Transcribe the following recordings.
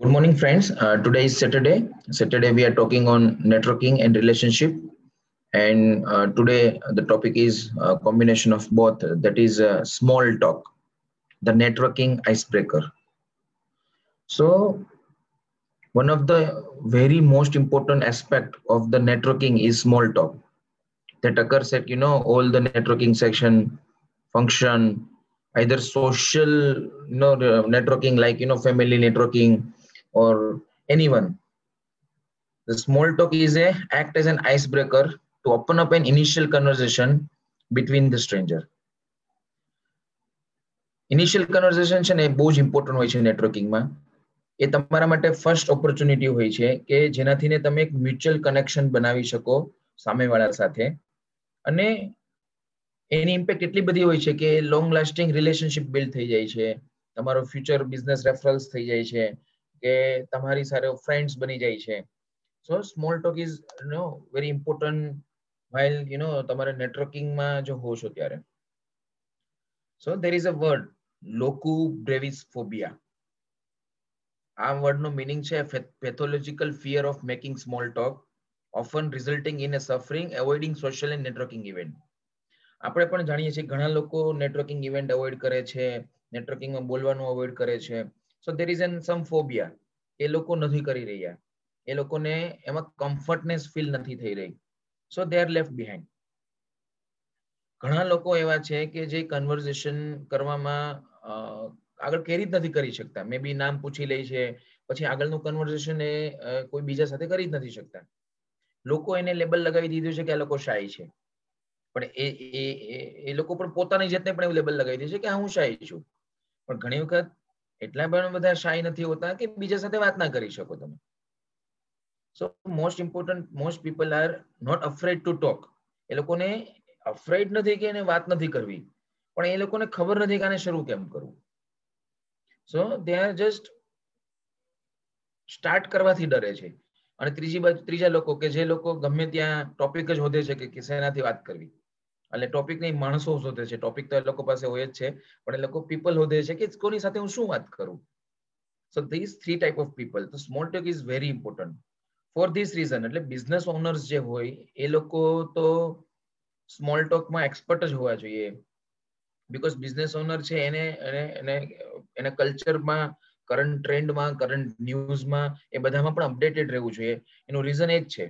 Good morning, friends. Uh, today is Saturday. Saturday, we are talking on networking and relationship. And uh, today, the topic is a combination of both. That is uh, small talk, the networking icebreaker. So, one of the very most important aspect of the networking is small talk. That occurs at you know all the networking section function either social you know networking like you know family networking or anyone. The small talk is a, act as an icebreaker to open up an initial conversation between the stranger. Initial conversation છે ને એ બહુ જ important હોય છે નેટવર્કિંગમાં એ તમારા માટે first opportunity હોય છે કે જેનાથી ને તમે એક મ્યુચ્યુઅલ કનેક્શન બનાવી શકો સામેવાળા સાથે. અને એની ઇમ્પેક્ટ એટલી બધી હોય છે કે લોંગ લાસ્ટિંગ રિલેશનશિપ બિલ્ડ થઈ જાય છે. તમારો ફ્યુચર બિઝનેસ રેફરલ્સ થઈ જાય છે. કે તમારી સાથે ફ્રેન્ડ્સ બની જાય છે. So small talk is no very important while you know તમારે નેટવર્કિંગમાં જો હો છો ત્યારે. So there is a word locu brevis phobia આ વર્ડનો મિનિંગ છે pathological fear of making small talk often resulting in a suffering avoiding social and networking event આપણે પણ જાણીએ છીએ ઘણા લોકો નેટવર્કિંગ ઇવેન્ટ અવોઇડ કરે છે નેટવર્કિંગમાં બોલવાનું અવોઇડ કરે છે. So there is an some phobia એ લોકો નથી કરી રહ્યા. એ લોકોને એમાં કમ્ફર્ટનેસ ફીલ નથી થઈ રહી. So they are left behind ઘણા લોકો એવા છે કે જે કન્વર્ઝેશન કરવામાં આગળ કેરી જ નથી કરી શકતા. મે બી નામ પૂછી લે છે, પછી આગળનું કન્વર્ઝેશન એ કોઈ બીજા સાથે કરી જ નથી શકતા. લોકો એને લેબલ લગાવી દીધું છે કે આ લોકો શાય છે. પણ એ એ લોકો પણ પોતાની જાતને પણ એવું લેબલ લગાવી દે છે કે હું શાય છું. પણ ઘણી વખત એટલા પણ બધા શાય નથી હોતા કે બીજા સાથે વાત ના કરી શકો તમે. So most important most people are not afraid to talk એ લોકોને અફ્રેડ નથી કે એને વાત નથી કરવી. પણ એ લોકોને ખબર નથી કે આને શરૂ કેમ કરવું. So they are just start કરવાથી ડરે છે. અને ત્રીજી બાજુ, ત્રીજા લોકો કે જે લોકો ગમે ત્યાં ટોપિક જ હોદે છે કે શેનાથી વાત કરવી. એટલે ટોપિક નહીં, માણસો શોધે છે. ટોપિક તો એ લોકો પાસે હોય જ છે. પણ એ લોકો પીપલ શોધે છે કે કોની સાથે હું શું વાત કરું? So this three type of people તો small talk is very important for this reason એટલે બિઝનેસ ઓનર્સ જે હોય, એ લોકો તો સ્મોલ ટોકમાં એક્સપર્ટ જ હોવા જોઈએ. બિકોઝ બિઝનેસ ઓનર છે, એને એને એને કલ્ચરમાં કરંટ ટ્રેન્ડમાં કરંટ ન્યૂઝમાં એ બધામાં પણ અપડેટેડ રહેવું જોઈએ. એનું રીઝન એ જ છે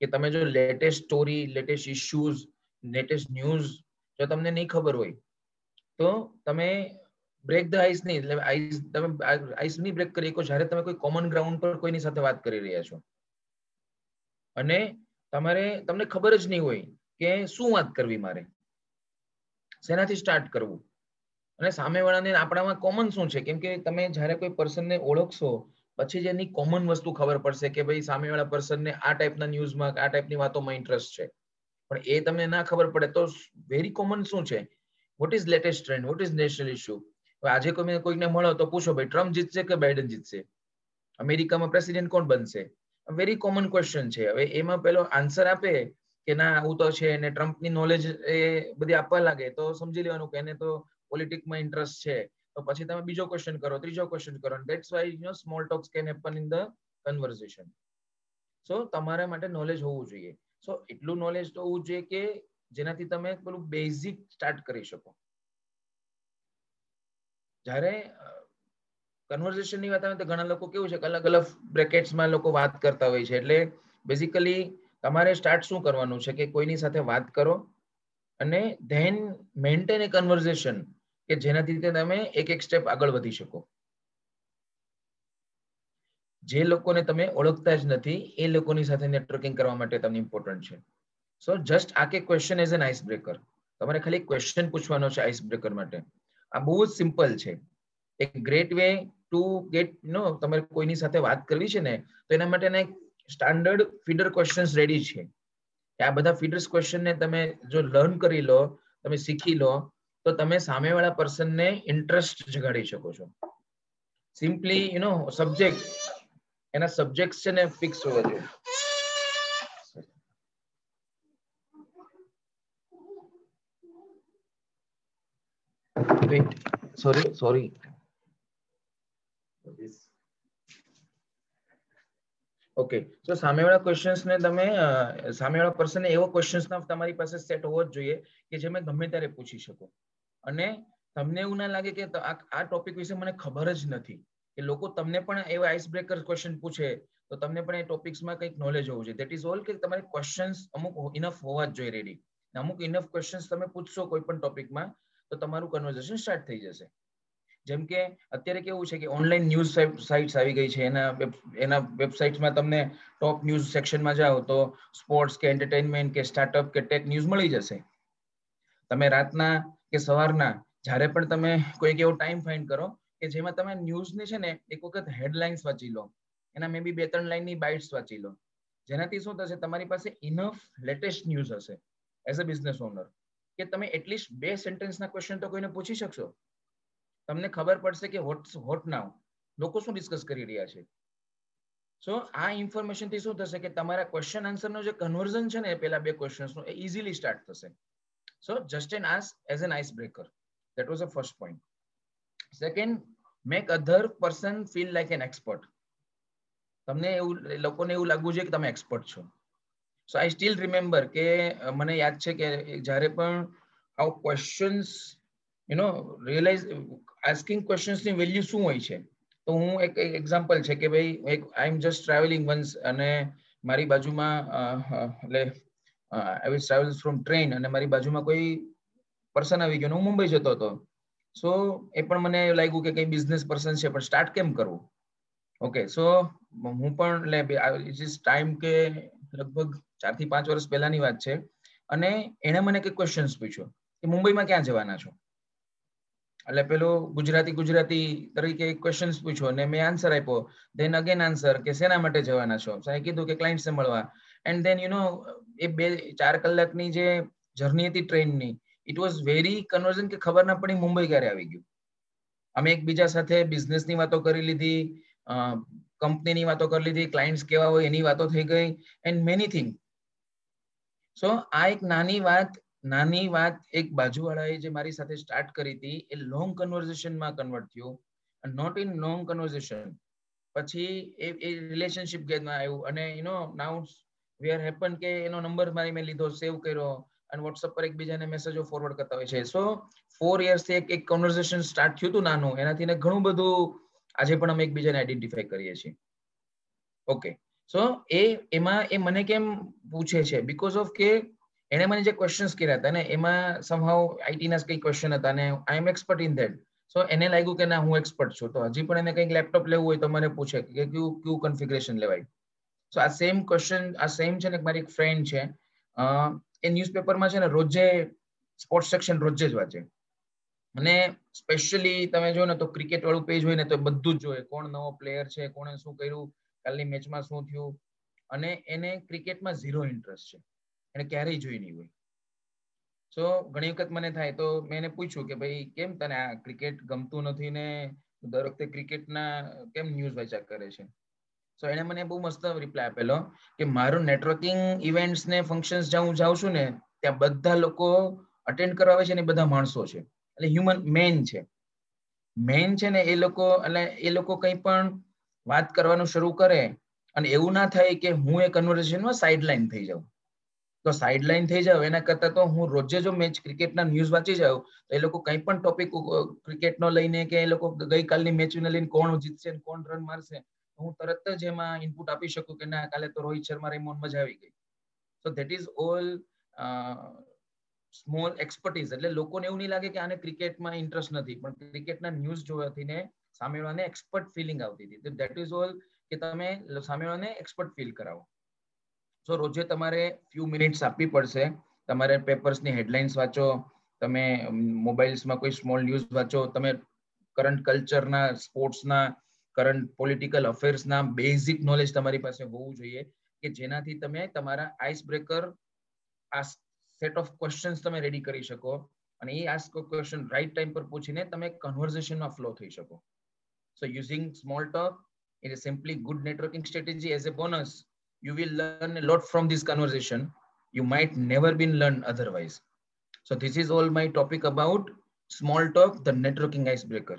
કે તમે જો latest story latest issues latest news જો તમને નહીં ખબર હોય, તો તમે બ્રેક ધ આઈસ નહીં, એટલે આઈસ તમે આઈસ નહીં બ્રેક કરી શકો, જ્યારે તમે કોઈ કોમન ગ્રાઉન્ડ પર કોઈની સાથે વાત કરી રહ્યા છો. અને તમારે, તમને ખબર જ નહીં હોય કે શું વાત કરવી મારે. શેનાથી સ્ટાર્ટ કરવું? અને સામેવાળાને આપણામાં કોમન શું છે? કેમ કે તમે જ્યારે કોઈ પર્સનને ઓળખશો, પછી જ એની કોમન વસ્તુ ખબર પડશે કે ભાઈ સામેવાળા પર્સનને આ ટાઈપના ન્યૂઝમાં આ ટાઈપની વાતોમાં ઇન્ટરેસ્ટ છે. પણ એ તમને ના ખબર પડે તો વેરી કોમન શું છે? What is latest trend what is national issue આજે કોઈ કોઈને મળો તો પૂછો, ભાઈ ટ્રમ્પ જીતશે કે બાઇડન જીતશે? અમેરિકામાં પ્રેસિડેન્ટ કોણ બનશે? વેરી કોમન ક્વેશ્ચન છે. હવે એમાં પેલો આન્સર આપે કે ના, આવું તો છે અને ટ્રમ્પની નોલેજ એ બધી આપવા લાગે, તો સમજી લેવાનું કે એને તો પોલિટિકમાં ઇન્ટરેસ્ટ છે. તો પછી તમે બીજો ક્વેશ્ચન કરો, ત્રીજો ક્વેશ્ચન કરો that's why you know small talks can happen in the conversation so તમારા માટે નોલેજ હોવું જોઈએ. સો એટલું નોલેજ તો હોવું જોઈએ કે જેનાથી તમે પેલું બેઝિક સ્ટાર્ટ કરી શકો. જ્યારે કન્વર્ઝેશનની વાત આવે તો ઘણા લોકો કેવું છે કે અલગ અલગ બ્રેકેટ્સમાં લોકો વાત કરતા હોય છે. એટલે બેઝિકલી તમારે સ્ટાર્ટ શું કરવાનું છે કે કોઈની સાથે વાત કરો અને ધેન મેન્ટેન એ કન્વર્ઝેશન કે જેનાથી તમે એક એક સ્ટેપ આગળ વધી શકો. જે લોકોને તમે ઓળખતા જ નથી, એ લોકોની સાથે નેટવર્કિંગ કરવા માટે તમને ઇમ્પોર્ટન્ટ છે. સો જસ્ટ આ કે question as an ice breaker તમારે ખાલી ક્વેશ્ચન પૂછવાનો છે આઈસ બ્રેકર માટે. આ બહુ જ સિમ્પલ છે. એક great way to get know તમારે કોઈની સાથે વાત કરવી છે ને, તો એના માટે એક સ્ટાન્ડર્ડ ફીડર ક્વેશ્ચન્સ રેડી છે. આ બધા ફીડર્સ ક્વેશ્ચનને તમે જો લર્ન કરી લો, તમે શીખી લો, તો તમે સામેવાળા પર્સનને ઇન્ટરેસ્ટ જગાડી શકો છો. સિમ્પલી યુ નો સબ્જેક્ટ એના સબ્જેક્ટ છે ને ફિક્સ હોવા જોઈએ. Wait, sorry sorry. ઓકે તો સામેવાળા ક્વેશ્ચન્સ ને તમે સામેવાળા પર્સન એવો ક્વેશ્ચન્સ ના તમારી પાસે સેટ હોવો જ જોઈએ કે જે મેં ગમે ત્યારે પૂછી શકો. અને તમને એવું ના લાગે કે આ ટોપિક વિશે મને ખબર જ નથી. કે લોકો તમને પણ એવા આઈસ બ્રેકર ક્વેશ્ચન પૂછે, તો તમને પણ એ ટોપિક્સમાં કંઈક નોલેજ હોવું જોઈએ. દેટ ઇઝ ઓલ કે તમારે ક્વેશ્ચન્સ અમુક ઇનફ હોવા જ જોઈએ રેડી અમુક ઇનફ ક્વેશ્ચન્સ તમે પૂછશો કોઈ પણ ટોપિકમાં તો તમારું કન્વર્ઝેશન સ્ટાર્ટ થઈ જશે. જેમ કે અત્યારે કેવું છે કે ઓનલાઈન ન્યૂઝ સાઇટ્સ આવી ગઈ છે. એના એના વેબસાઇટ્સમાં તમને ટોપ ન્યૂઝ સેક્શનમાં જાઓ તો સ્પોર્ટ્સ કે એન્ટરટેનમેન્ટ કે સ્ટાર્ટઅપ કે ટેક ન્યૂઝ મળી જશે. તમે રાતના કે સવારના જ્યારે પણ તમે કોઈક એવો ટાઈમ ફાઇન્ડ કરો કે જેમાં તમે ન્યૂઝને છે ને એક વખત હેડલાઇન્સ વાંચી લો. એના મે બી બે ત્રણ લાઇનની બાઇટ્સ વાંચી લો. જેનાથી શું થશે? તમારી પાસે ઇનફ લેટેસ્ટ ન્યૂઝ હશે એઝ અ બિઝનેસ ઓનર કે તમે એટલીસ્ટ બે સેન્ટેન્સના ક્વેશ્ચન તો કોઈને પૂછી શકશો? તમને ખબર પડશે કે વોટ હોટ નાવ લોકો શું ડિસ્કસ કરી રહ્યા છે? સો આ ઇન્ફોર્મેશનથી શું થશે કે તમારા ક્વેશ્ચન આન્સરનો જે કન્વર્ઝન છે ને પેલા બે ક્વેશ્ચન્સનો એ ઇઝીલી સ્ટાર્ટ થશે. So just an ask as an ice breaker that was a first point second make other person feel like an expert તમને એવું, લોકોને એવું લાગવું જોઈએ કે તમે એક્સપર્ટ છો. સો આઈ સ્ટીલ રિમેમ્બર કે મને યાદ છે કે જ્યારે પણ આવું questions you know realise asking ક્વેશ્ચન્સની value શું હોય છે? તો હું એક એક્ઝામ્પલ છે કે ભાઈ, એક I am just travelling once અને મારી બાજુમાં એટલે I will travel from train અને મારી બાજુમાં કોઈ પર્સન આવી ગયો હું મુંબઈ જતો હતો. સો એ પણ મને લાગ્યું કે કઈ બિઝનેસ પર્સન છે, પણ સ્ટાર્ટ કેમ કરવું? ઓકે સો હું પણ, એટલે ઇટ ઇઝ ટાઈમ કે લગભગ ચારથી પાંચ વર્ષ પહેલાની વાત છે. અને એણે મને કઈ ક્વેશ્ચન્સ પૂછ્યો. કે મુંબઈમાં ક્યાં જવાના છો? એટલે પેલો ગુજરાતી ગુજરાતી તરીકે ક્વેશ્ચન્સ પૂછ્યો અને મેં આન્સર આપ્યો. દેન અગેન આન્સર કે શેના માટે જવાના છો? સાહેબ, કીધું કે ક્લાયન્ટ મળવા એન્ડ દેન યુ નો એ બે, ચાર કલાકની જે જર્ની હતી ટ્રેનની ઇટ વોઝ વેરી કન્વર્ઝન કે ખબર ના પડી મુંબઈ ક્યારે આવી ગયું. અમે એકબીજા સાથે બિઝનેસની વાતો કરી લીધી કંપનીની વાતો કરી લીધી ક્લાયન્ટ્સ કેવા હોય એની વાતો થઈ ગઈ એન્ડ મેની થિંગ સો આ એક નાની વાત નાની વાત એક બાજુવાળાએ જે મારી સાથે સ્ટાર્ટ કરી હતી, એ લોંગ કન્વર્ઝેશનમાં કન્વર્ટ થયું. નોટ ઇન લોંગ કન્વર્ઝેશન પછી એ એ રિલેશનશિપ ગેટમાં આવ્યું. અને you know now where happen કે એનો નંબર મારી મેં લીધો સેવ કર્યો. અને વોટ્સઅપ પર એકબીજાને મેસેજો ફોરવર્ડ કરતા હોય છે. સો ફોર યર્સ એક એક કન્વર્ઝેશન સ્ટાર્ટ થયું હતું નાનું. એનાથી ઘણું બધું આજે પણ અમે એકબીજાને આઈડેન્ટિફાઈ કરીએ છીએ. ઓકે સો એ એમાં એ મને કેમ પૂછે છે? બીકોઝ ઓફ કે એને મને જે ક્વેશ્ચન્સ કર્યા હતા ને, એમાં સમહાઉ આઈટી ના કઈ ક્વેશ્ચન હતા ને I am expert in that so એને લાગ્યું કે ના, હું એક્સપર્ટ છું. તો હજી પણ એને કંઈક લેપટોપ લેવું હોય તો મને પૂછે કે કયું કયું કન્ફિગ્રેશન લેવાય. સો આ સેમ ક્વેશ્ચન આ સેમ છે ને મારી એક ફ્રેન્ડ છે. એ ન્યૂઝપેપરમાં છે ને રોજે સ્પોર્ટ્સ સેક્શન રોજે જ વાંચે. અને સ્પેશિયલી તમે જો ને તો ક્રિકેટ વાળું પેજ હોય ને તો બધું જ જોઈએ કોણ નવો પ્લેયર છે, કોણે શું કર્યું, કાલની મેચમાં શું થયું. અને એને ક્રિકેટમાં ઝીરો ઇન્ટરેસ્ટ છે. એને ક્યારેય જોઈ નહીં હોય. સો ઘણી વખત મને થાય તો મેં એને પૂછ્યું કે ભાઈ, કેમ તને આ ક્રિકેટ ગમતું નથી ને દર વખતે ક્રિકેટના કેમ ન્યૂઝ વાંચ્યા કરે છે? સો એણે મને બહુ મસ્ત રિપ્લાય આપેલો કે મારું નેટવર્કિંગ ઇવેન્ટ્સ ને ફંક્શન્સ હું જાઉં છું ને, ત્યાં બધા લોકો અટેન્ડ કરવા આવે છે ને બધા માણસો છે. એટલે હ્યુમન મેન છે. મેન છે ને એ લોકો, એટલે એ લોકો કંઈ પણ વાત કરવાનું શરૂ કરે અને એવું ના થાય કે હું એ કન્વર્ઝેશનમાં સાઇડલાઇન થઈ જાઉં. તો સાઇડલાઇન થઈ જાવ એના કરતાં તો હું રોજે જો મેચ ક્રિકેટના ન્યૂઝ વાંચી જાઉં, તો એ લોકો કંઈ પણ ટોપિક ક્રિકેટનો લઈને કે એ લોકો ગઈકાલની મેચને લઈને કોણ જીતશે કોણ રન મારશે હું તરત જ એમાં ઇનપુટ આપી શકું કે ના, કાલે તો રોહિત શર્મા રેમોન મજા આવી ગઈ. So that is all small expertise એટલે લોકોને એવું નહીં લાગે કે આને ક્રિકેટમાં ઇન્ટરેસ્ટ નથી, પણ ક્રિકેટના ન્યૂઝ જોવાથી ને સામેવાળાને એક્સપર્ટ ફિલિંગ આવતી હતી. ધેટ ઇઝ ઓલ કે તમે સામેવાળાને એક્સપર્ટ ફીલ કરાવો. સો રોજે તમારે ફ્યુ મિનિટ્સ આપવી પડશે. તમારે પેપર્સની હેડલાઇન્સ વાંચો, તમે મોબાઈલ્સમાં કોઈ સ્મોલ ન્યૂઝ વાંચો, તમે કરંટ કલ્ચરના સ્પોર્ટ્સના કરંટ પોલિટિકલ અફેર્સના બેઝિક નોલેજ તમારી પાસે હોવું જોઈએ કે જેનાથી તમે તમારા આઈસ બ્રેકર આ સેટ ઓફ ક્વેશ્ચન્સ તમે રેડી કરી શકો અને એ આસ્ક ક્વેશ્ચન રાઈટ ટાઈમ પર પૂછીને તમે કન્વર્ઝેશનમાં ફ્લો થઈ શકો so using small talk it is simply good networking strategy as a bonus you will learn a lot from this conversation you might never been learned otherwise so this is all my topic about small talk the networking icebreaker